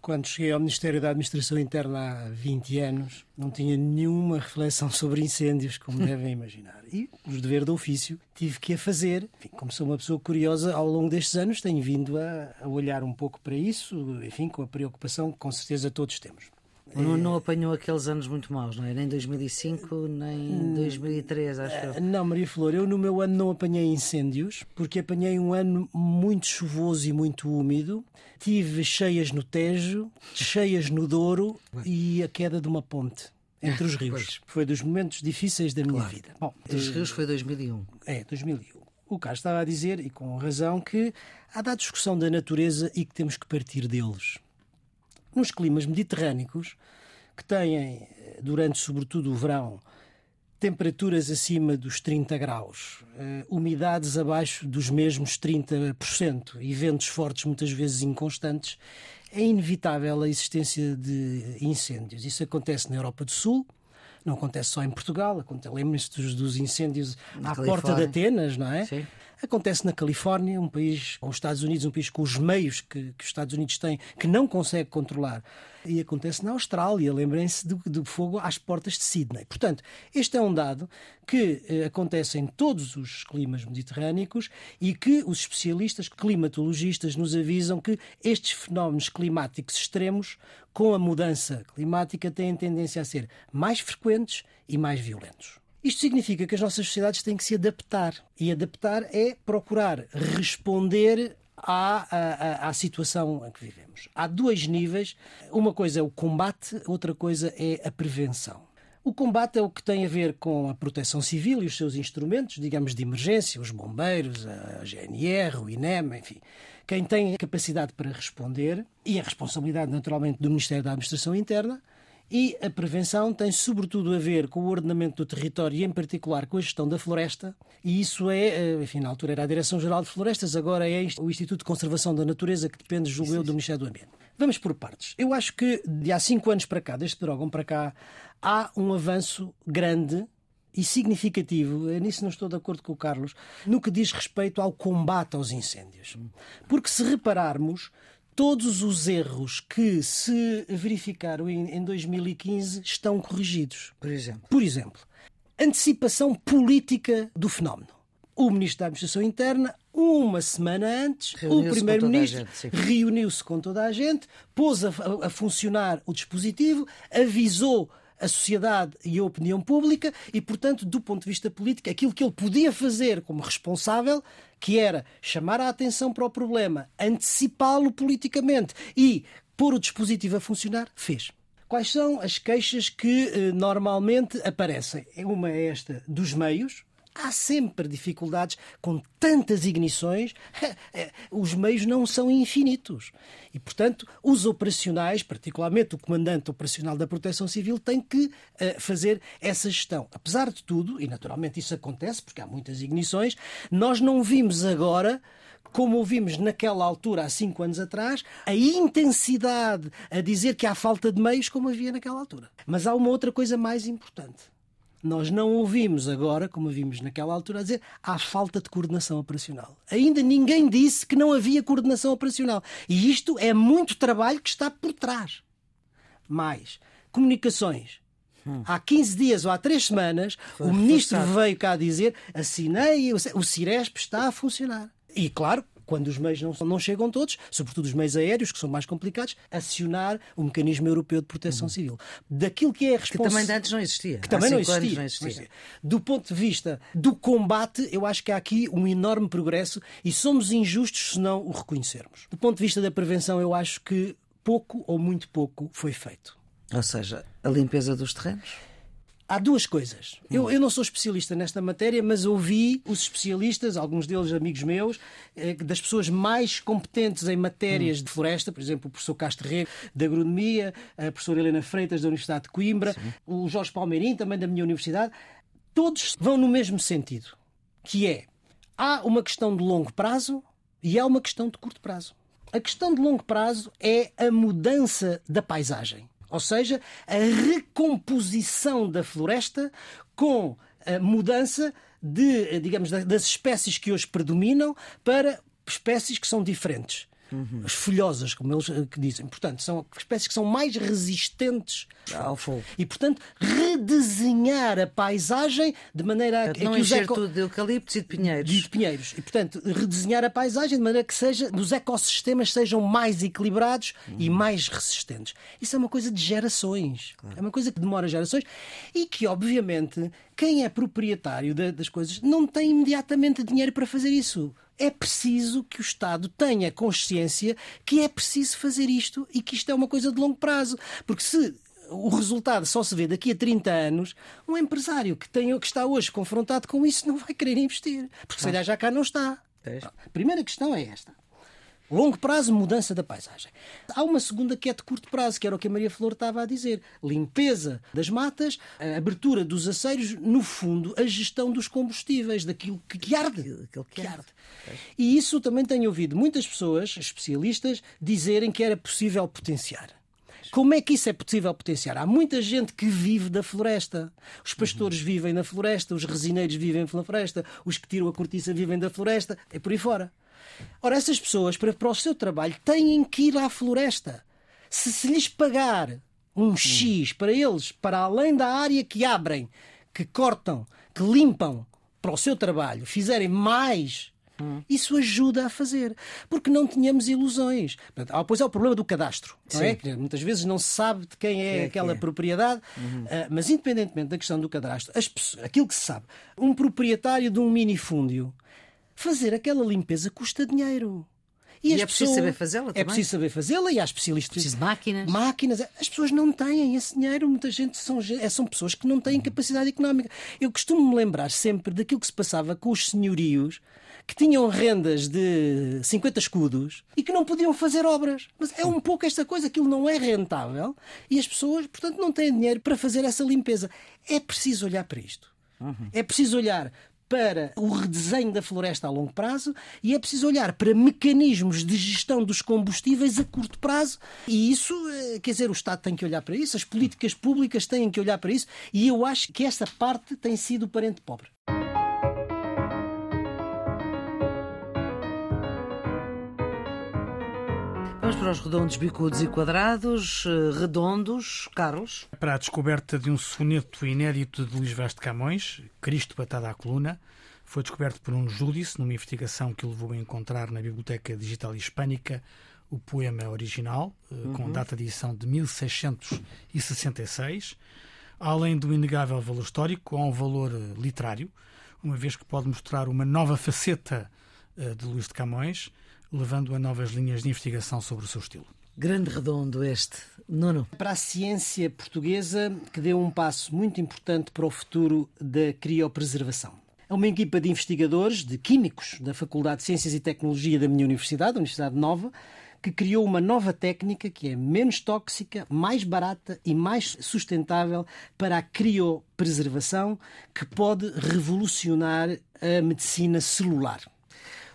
quando cheguei ao Ministério da Administração Interna há 20 anos, não tinha nenhuma reflexão sobre incêndios, como devem imaginar. E, por dever do ofício, tive que a fazer. Enfim, como sou uma pessoa curiosa, ao longo destes anos tenho vindo a, a olhar um pouco para isso, enfim, com a preocupação que com certeza todos temos. Não, não apanhou aqueles anos muito maus, não é? Nem 2005, nem 2003, hum, acho eu. Não, Maria Flor, eu no meu ano não apanhei incêndios, porque apanhei um ano muito chuvoso e muito úmido. Tive cheias no Tejo, cheias no Douro e a queda de uma ponte entre os rios. Pois. Foi dos momentos difíceis da minha claro. vida. Bom, dos rios foi 2001. É, 2001. O Carlos estava a dizer, e com razão, que há da discussão da natureza e que temos que partir deles nos climas mediterrâneos, que têm, durante sobretudo o verão, temperaturas acima dos 30 graus, uh, umidades abaixo dos mesmos 30% e ventos fortes, muitas vezes inconstantes, é inevitável a existência de incêndios. Isso acontece na Europa do Sul, não acontece só em Portugal, lembrem-se dos, dos, incêndios à porta de Atenas, não é? Sim. Acontece na Califórnia, um país, os Estados Unidos, um país com os meios que, que os Estados Unidos têm, que não consegue controlar. E acontece na Austrália, lembrem-se do, do, fogo às portas de Sydney. Portanto, este é um dado que eh, acontece em todos os climas mediterrâneos e que os especialistas climatologistas nos avisam que estes fenómenos climáticos extremos, com a mudança climática, têm tendência a ser mais frequentes e mais violentos. Isto significa que as nossas sociedades têm que se adaptar. E adaptar é procurar responder à, à, à, situação em que vivemos. Há dois níveis. Uma coisa é o combate, outra coisa é a prevenção. O combate é o que tem a ver com a proteção civil e os seus instrumentos, digamos, de emergência, os bombeiros, a GNR, o INEM, enfim. Quem tem a capacidade para responder e a responsabilidade, naturalmente, do Ministério da Administração Interna e a prevenção tem sobretudo a ver com o ordenamento do território e, em particular, com a gestão da floresta. E isso é, eh, enfim, na altura era a Direção-Geral de Florestas, agora é o Instituto de Conservação da Natureza, que depende, julgo eu, do Ministério do Ambiente. Vamos por partes. Eu acho que de há cinco anos para cá, desde Drogão para cá, há um avanço grande e significativo, nisso não estou de acordo com o Carlos, no que diz respeito ao combate aos incêndios. Porque se repararmos, todos os erros que se verificaram em 2015 estão corrigidos. Por exemplo? Por exemplo, antecipação política do fenómeno. O Ministro da Administração Interna, uma semana antes, o Primeiro-Ministro reuniu-se com toda a gente, pôs a, a funcionar o dispositivo, avisou a sociedade e a opinião pública e, portanto, do ponto de vista político, aquilo que ele podia fazer como responsável, que era chamar a atenção para o problema, antecipá-lo politicamente e pôr o dispositivo a funcionar, fez. Quais são as queixas que eh, normalmente aparecem? Uma é esta dos meios, há sempre dificuldades com tantas ignições, é, os meios não são infinitos. E, portanto, os operacionais, particularmente o comandante operacional da Proteção Civil, tem que uh, fazer essa gestão. Apesar de tudo, e naturalmente isso acontece porque há muitas ignições, nós não vimos agora como ouvimos naquela altura, há cinco anos atrás, a intensidade a dizer que há falta de meios como havia naquela altura. Mas há uma outra coisa mais importante. Nós não ouvimos agora, como vimos naquela altura, a dizer há falta de coordenação operacional. Ainda ninguém disse que não havia coordenação operacional. E isto é muito trabalho que está por trás. Mais, comunicações. Hum. Há 15 dias ou há 3 semanas, Foi o ministro veio cá dizer assinei, o Ciresp está a funcionar. E claro, quando os meios não, não chegam todos, sobretudo os meios aéreos, que são mais complicados, acionar o mecanismo europeu de proteção civil. Daquilo que é a Que também antes não existia. Que também não existia. não existia. Do ponto de vista do combate, eu acho que há aqui um enorme progresso e somos injustos se não o reconhecermos. Do ponto de vista da prevenção, eu acho que pouco ou muito pouco foi feito. Ou seja, a limpeza dos terrenos. Há duas coisas. Eu, eu não sou especialista nesta matéria, mas ouvi os especialistas, alguns deles amigos meus, eh, das pessoas mais competentes em matérias de floresta, por exemplo, o professor Castro Rego, da Agronomia, a professora Helena Freitas, da Universidade de Coimbra, o Jorge Palmeirim, também da minha universidade, todos vão no mesmo sentido, que é, há uma questão de longo prazo e há uma questão de curto prazo. A questão de longo prazo é a mudança da paisagem. Ou seja, a recomposição da floresta com a mudança de, eh, digamos, da- das espécies que hoje predominam para espécies que são diferentes. As folhosas, como eles eh, que dizem. Portanto, são espécies que são mais resistentes Ao fogo. e, portanto, redesenhar a paisagem de maneira a, a não que os encher eco- tudo de eucaliptos e de pinheiros. de pinheiros. E, portanto, redesenhar a paisagem de maneira que seja, os ecossistemas sejam mais equilibrados e mais resistentes. Isso é uma coisa de gerações. É uma coisa que demora gerações e que, obviamente, quem é proprietário da- das coisas não tem imediatamente dinheiro para fazer isso. É preciso que o Estado tenha consciência que é preciso fazer isto e que isto é uma coisa de longo prazo. Porque se o resultado só se vê daqui a 30 anos, um empresário que, tem, que está hoje confrontado com isso não vai querer investir, porque se calhar já cá não está. Primeira questão é esta. Longo prazo, mudança da paisagem. Há uma segunda que é de curto prazo, que era o que a Maria Flor estava a dizer. Limpeza das matas, a abertura dos aceiros, no fundo, a gestão dos combustíveis, daquilo que, arde. Aquilo que arde. E isso também tenho ouvido muitas pessoas, especialistas, dizerem que era possível potenciar. Como é que isso é possível potenciar? Há muita gente que vive da floresta. Os pastores vivem na floresta, os resineiros vivem na floresta, os que tiram a cortiça vivem da floresta, é por aí fora. Ora, essas pessoas, para, para o seu trabalho, têm que ir à floresta. Se se lhes pagar um X para eles, para além da área que abrem, que cortam, que limpam para o seu trabalho, fizerem mais isso ajuda a fazer, porque não tínhamos ilusões. Portanto, há- Pois é o problema do cadastro, é? Que Muitas vezes não se sabe de quem é, é que aquela é. propriedade, ah, mas independentemente da questão do cadastro, as pessoas- aquilo que se sabe, um proprietário de um minifúndio, fazer aquela limpeza custa dinheiro. E as é preciso saber fazê-la É também. preciso saber fazê-la e há especialistas. Preciso de máquinas. Máquinas. As pessoas não têm esse dinheiro. Muita gente são, é, são pessoas que não têm capacidade económica. Eu costumo me lembrar sempre daquilo que se passava com os senhorios que tinham rendas de 50 escudos e que não podiam fazer obras. Mas é um pouco esta coisa, aquilo não é rentável e as pessoas, portanto, não têm dinheiro para fazer essa limpeza. É preciso olhar para isto. É preciso olhar para o redesenho da floresta a longo prazo e é preciso olhar para mecanismos de gestão dos combustíveis a curto prazo. E isso, eh, quer dizer, o Estado tem que olhar para isso, as políticas públicas têm que olhar para isso e eu acho que essa parte tem sido o parente pobre. Vamos para os redondos, bicudos e quadrados. eh, Redondos, Carlos. Para a descoberta de um soneto inédito de Luís Vaz de Camões, Cristo Batado à Coluna, foi descoberto por um júdice numa investigação que o levou a encontrar na Biblioteca Digital Hispânica o poema original, eh, com data de edição de 1666. Além do inegável valor histórico, há um valor eh, literário, uma vez que pode mostrar uma nova faceta de Luís de Camões, levando a novas linhas de investigação sobre o seu estilo. Grande redondo este. Nuno. Para a ciência portuguesa, que deu um passo muito importante para o futuro da criopreservação. É uma equipa de investigadores, de químicos da Faculdade de Ciências e Tecnologia da minha universidade, a Universidade Nova, que criou uma nova técnica que é menos tóxica, mais barata e mais sustentável para a criopreservação, que pode revolucionar a medicina celular.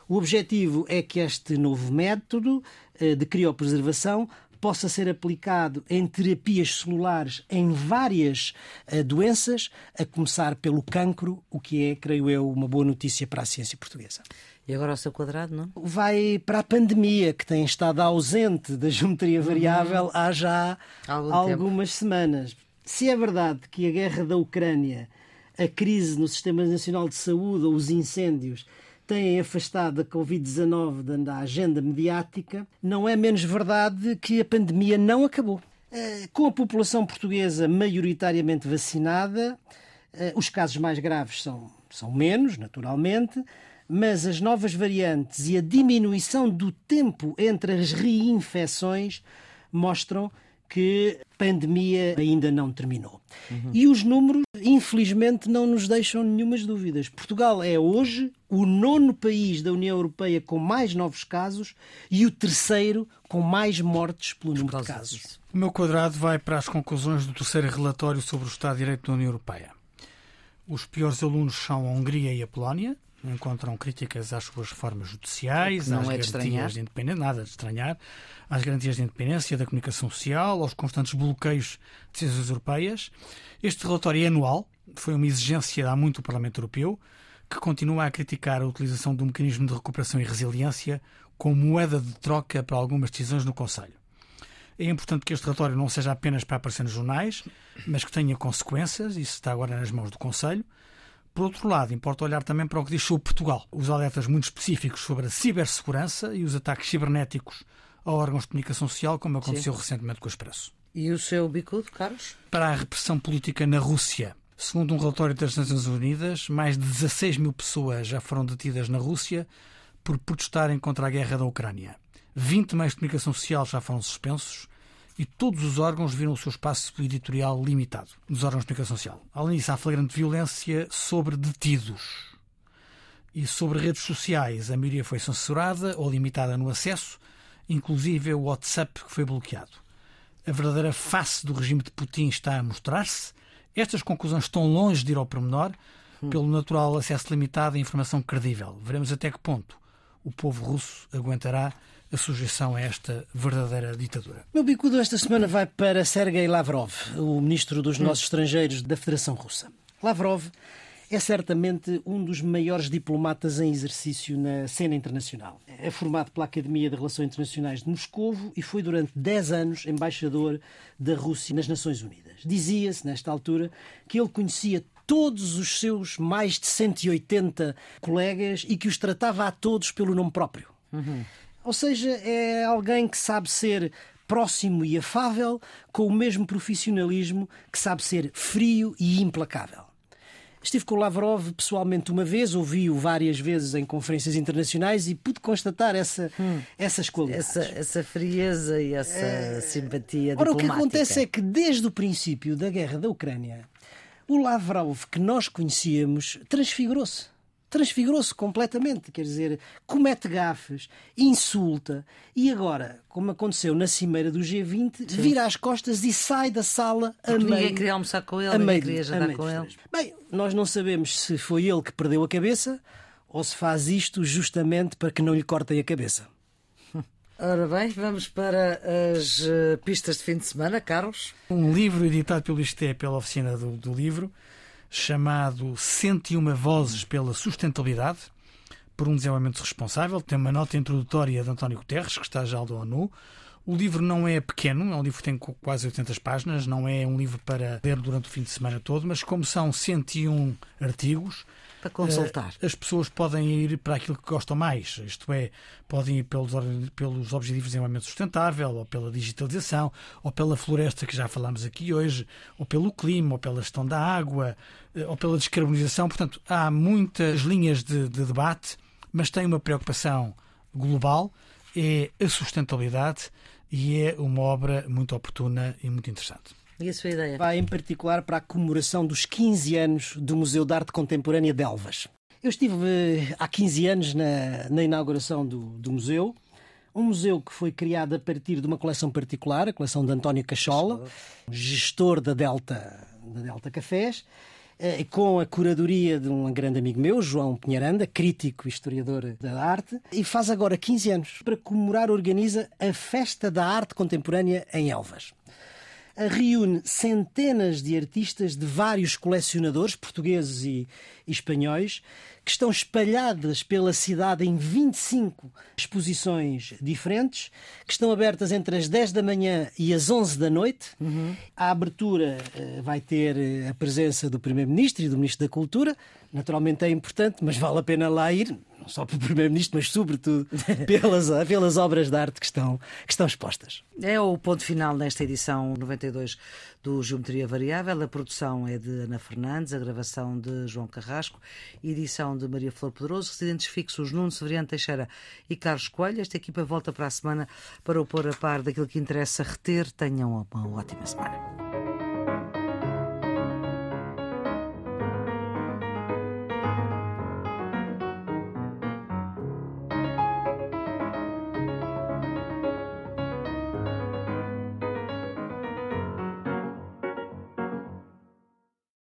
O objetivo é que este novo método eh, de criopreservação possa ser aplicado em terapias celulares em várias eh, doenças, a começar pelo cancro, o que é, creio eu, uma boa notícia para a ciência portuguesa. E agora o seu quadrado, não? Vai para a pandemia, que tem estado ausente da geometria variável há já Algum algumas semanas. Se é verdade que a guerra da Ucrânia, a crise no Sistema Nacional de Saúde ou os incêndios têm afastado a Covid-19 da agenda mediática, não é menos verdade que a pandemia não acabou. Eh, com a população portuguesa maioritariamente vacinada, eh, os casos mais graves são, são menos, naturalmente, mas as novas variantes e a diminuição do tempo entre as reinfecções mostram que a pandemia ainda não terminou. Uhum. E os números, infelizmente, não nos deixam nenhumas dúvidas. Portugal é hoje o nono país da União Europeia com mais novos casos e o terceiro com mais mortes pelo número de casos. O meu quadrado vai para as conclusões do terceiro relatório sobre o Estado de Direito da União Europeia. Os piores alunos são a Hungria e a Polónia, encontram críticas às suas reformas judiciais, não às é garantias de, de independência, nada de estranhar, às garantias de independência da comunicação social, aos constantes bloqueios de decisões europeias. Este relatório é anual, foi uma exigência de há muito do Parlamento Europeu, que continua a criticar a utilização do mecanismo de recuperação e resiliência como moeda de troca para algumas decisões no Conselho. É importante que este relatório não seja apenas para aparecer nos jornais, mas que tenha consequências, isso está agora nas mãos do Conselho, por outro lado, importa olhar também para o que diz sobre Portugal. Os alertas muito específicos sobre a cibersegurança e os ataques cibernéticos a órgãos de comunicação social, como aconteceu Sim. recentemente com o Expresso. E o seu bicudo, Carlos? Para a repressão política na Rússia. Segundo um relatório das Nações Unidas, mais de 16 mil pessoas já foram detidas na Rússia por protestarem contra a guerra da Ucrânia. 20 meios de comunicação social já foram suspensos e todos os órgãos viram o seu espaço editorial limitado, dos órgãos de comunicação social. Além disso, há flagrante violência sobre detidos. E sobre redes sociais, a maioria foi censurada ou limitada no acesso, inclusive o WhatsApp que foi bloqueado. A verdadeira face do regime de Putin está a mostrar-se. Estas conclusões estão longe de ir ao pormenor, pelo natural acesso limitado a informação credível. Veremos até que ponto o povo russo aguentará a sujeição a esta verdadeira ditadura. Meu bicudo esta semana vai para Sergei Lavrov, o ministro dos Negócios hum. Estrangeiros da Federação Russa. Lavrov é certamente um dos maiores diplomatas em exercício na cena internacional. É formado pela Academia de Relações Internacionais de Moscovo e foi durante 10 anos embaixador da Rússia nas Nações Unidas. Dizia-se, nesta altura, que ele conhecia todos os seus mais de 180 colegas e que os tratava a todos pelo nome próprio. Uhum. Ou seja, é alguém que sabe ser próximo e afável, com o mesmo profissionalismo que sabe ser frio e implacável. Estive com o Lavrov pessoalmente uma vez, ouvi-o várias vezes em conferências internacionais e pude constatar essa, hum, essas qualidades. Essa, essa, frieza e essa é... simpatia Ora, diplomática. o que acontece é que desde o princípio da guerra da Ucrânia, o Lavrov que nós conhecíamos transfigurou-se transfigurou-se completamente, quer dizer, comete gafes, insulta e agora, como aconteceu na cimeira do G20, Sim. vira as costas e sai da sala a Porque meio. Ninguém queria almoçar com ele, ninguém queria jantar com ele. Bem, nós não sabemos se foi ele que perdeu a cabeça ou se faz isto justamente para que não lhe cortem a cabeça. Ora bem, vamos para as uh, pistas de fim de semana, Carlos. Um livro editado pelo ISTE, pela oficina do, do livro, chamado 101 Vozes pela Sustentabilidade, por um desenvolvimento responsável. Tem uma nota introdutória de António Guterres, que está já da ONU. O livro não é pequeno, é um livro que tem quase 800 páginas, não é um livro para ler durante o fim de semana todo, mas como são 101 artigos, para consultar. Eh, as pessoas podem ir para aquilo que gostam mais, isto é, podem ir pelos, pelos Objetivos de Desenvolvimento Sustentável, ou pela digitalização, ou pela floresta que já falámos aqui hoje, ou pelo clima, ou pela gestão da água, eh, ou pela descarbonização. Portanto, há muitas linhas de, de debate, mas tem uma preocupação global, é a sustentabilidade e é uma obra muito oportuna e muito interessante. E a sua ideia? Vai em particular para a comemoração dos 15 anos do Museu de Arte Contemporânea de Elvas. Eu estive eh, há 15 anos na, na inauguração do, do museu. Um museu que foi criado a partir de uma coleção particular, a coleção de António Cachola, gestor da Delta, da Delta Cafés, eh, com a curadoria de um grande amigo meu, João Pinharanda, crítico e historiador da arte, e faz agora 15 anos. Para comemorar, organiza a Festa da Arte Contemporânea em Elvas reúne centenas de artistas de vários colecionadores, portugueses e, e espanhóis, que estão espalhadas pela cidade em 25 exposições diferentes, que estão abertas entre as 10 da manhã e as 11 da noite. Uhum. A abertura uh, vai ter eh, a presença do Primeiro-Ministro e do Ministro da Cultura. Naturalmente é importante, mas vale a pena lá ir não só pelo Primeiro-Ministro, mas sobretudo pelas, pelas obras de arte que estão, que estão expostas. É o ponto final nesta edição 92 do Geometria Variável. A produção é de Ana Fernandes, a gravação de João Carrasco, edição de Maria Flor Pedroso, residentes fixos Nuno Severiano Teixeira e Carlos Coelho. Esta equipa volta para a semana para o pôr a par daquilo que interessa reter. Tenham uma ótima semana.